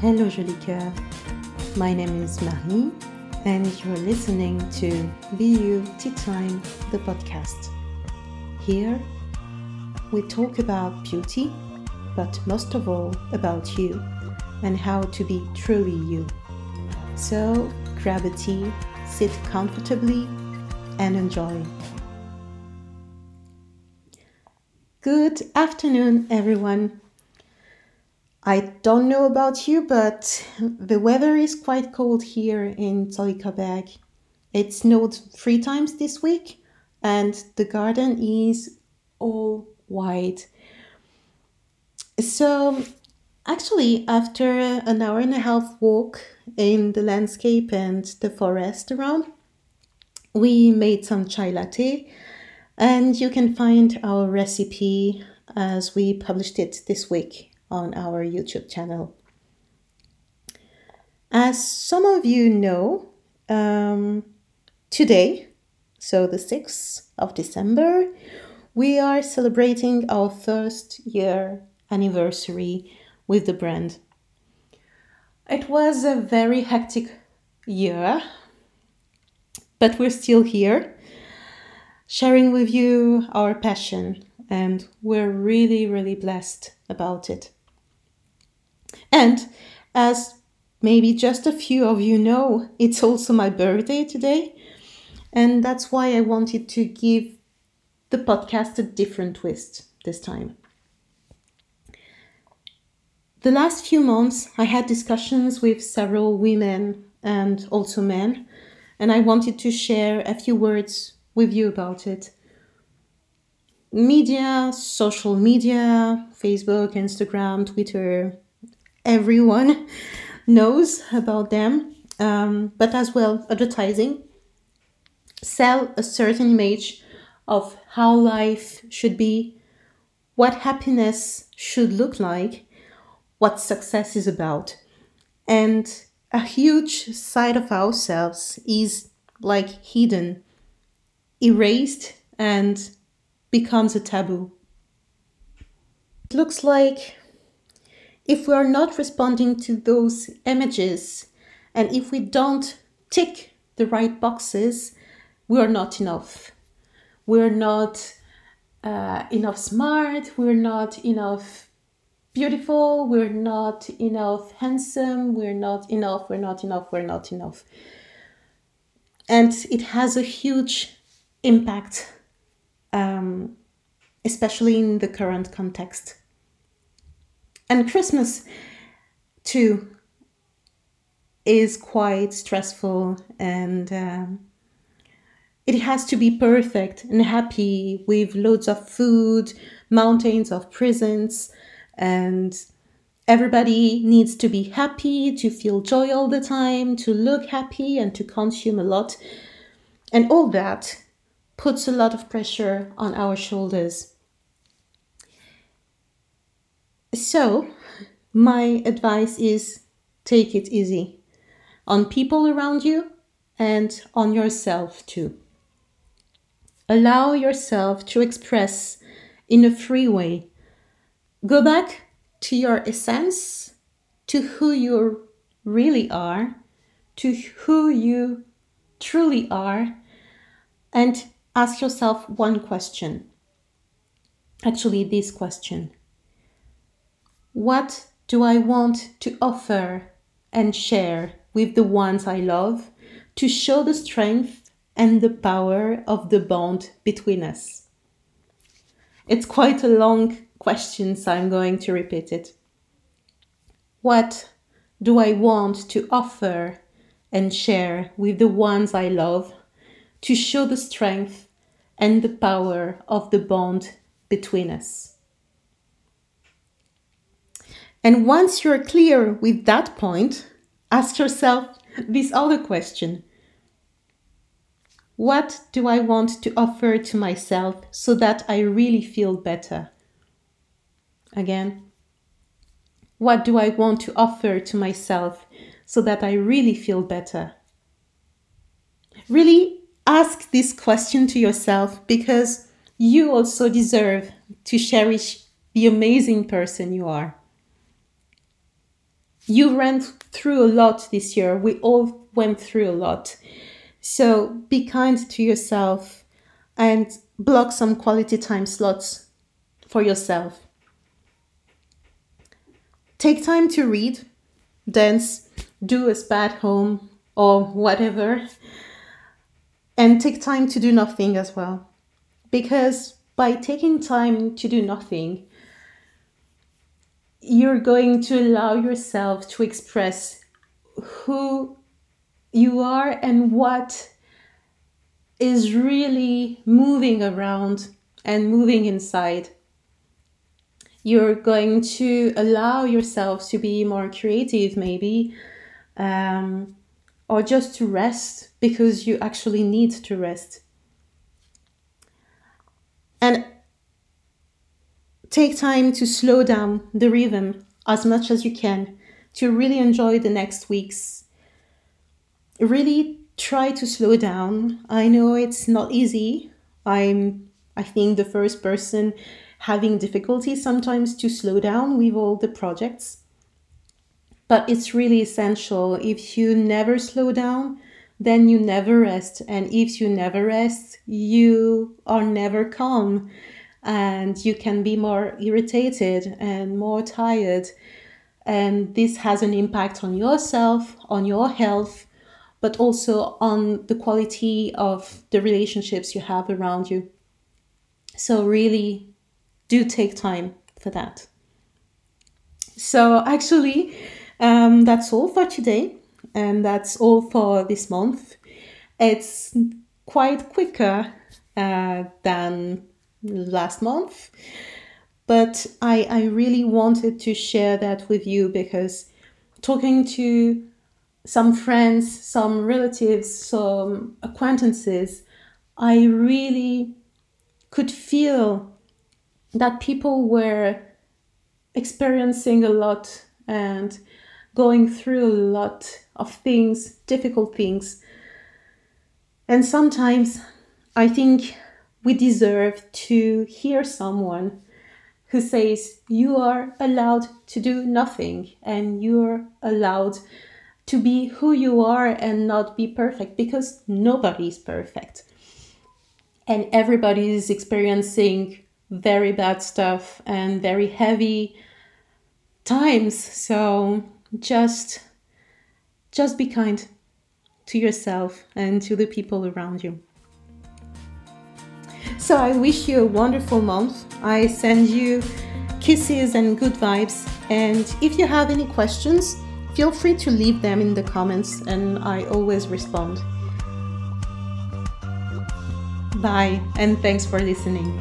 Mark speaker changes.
Speaker 1: Hello, joli cœur. My name is Marie, and you're listening to BU Tea Time, the podcast. Here, we talk about beauty, but most of all about you and how to be truly you. So, grab a tea, sit comfortably, and enjoy. Good afternoon, everyone. I don't know about you, but the weather is quite cold here in Zollikerberg. It snowed three times this week, and the garden is all white. So, actually, after an hour and a half walk in the landscape and the forest around, we made some chai latte, and you can find our recipe as we published it this week on our YouTube channel. As some of you know, um, today, so the 6th of December, we are celebrating our first year anniversary with the brand. It was a very hectic year, but we're still here sharing with you our passion, and we're really, really blessed about it. And as maybe just a few of you know, it's also my birthday today. And that's why I wanted to give the podcast a different twist this time. The last few months, I had discussions with several women and also men, and I wanted to share a few words with you about it. Media, social media, Facebook, Instagram, Twitter, everyone knows about them, um, but as well advertising sell a certain image of how life should be, what happiness should look like, what success is about. And a huge side of ourselves is like hidden, erased, and becomes a taboo. It looks like if we are not responding to those images and if we don't tick the right boxes, we are not enough. We're not uh, enough smart, we're not enough beautiful, we're not enough handsome, we're not enough, we're not enough, we're not enough. And it has a huge impact, um, especially in the current context. And Christmas, too, is quite stressful and um, it has to be perfect and happy with loads of food, mountains of presents, and everybody needs to be happy, to feel joy all the time, to look happy, and to consume a lot. And all that puts a lot of pressure on our shoulders. So, my advice is take it easy on people around you and on yourself too. Allow yourself to express in a free way. Go back to your essence, to who you really are, to who you truly are, and ask yourself one question. Actually, this question what do I want to offer and share with the ones I love to show the strength and the power of the bond between us? It's quite a long question, so I'm going to repeat it. What do I want to offer and share with the ones I love to show the strength and the power of the bond between us? And once you're clear with that point, ask yourself this other question What do I want to offer to myself so that I really feel better? Again, what do I want to offer to myself so that I really feel better? Really ask this question to yourself because you also deserve to cherish the amazing person you are. You ran through a lot this year. We all went through a lot. So be kind to yourself and block some quality time slots for yourself. Take time to read, dance, do a spa at home, or whatever. And take time to do nothing as well. Because by taking time to do nothing, you're going to allow yourself to express who you are and what is really moving around and moving inside. You're going to allow yourself to be more creative, maybe, um, or just to rest because you actually need to rest. And take time to slow down the rhythm as much as you can to really enjoy the next weeks. Really try to slow down. I know it's not easy. I'm I think the first person having difficulty sometimes to slow down with all the projects. But it's really essential. If you never slow down, then you never rest. And if you never rest, you are never calm and you can be more irritated and more tired. And this has an impact on yourself, on your health, but also on the quality of the relationships you have around you. So, really, do take time for that. So, actually, um, that's all for today, and that's all for this month. It's quite quicker uh, than last month. But I, I really wanted to share that with you because talking to some friends, some relatives, some acquaintances, I really could feel that people were experiencing a lot and going through a lot of things, difficult things. And sometimes I think we deserve to hear someone who says you are allowed to do nothing and you're allowed to be who you are and not be perfect because nobody is perfect. And everybody is experiencing very bad stuff and very heavy times. So just just be kind to yourself and to the people around you. So I wish you a wonderful month. I send you kisses and good vibes. And if you have any questions, feel free to leave them in the comments and I always respond. Bye, and thanks for listening.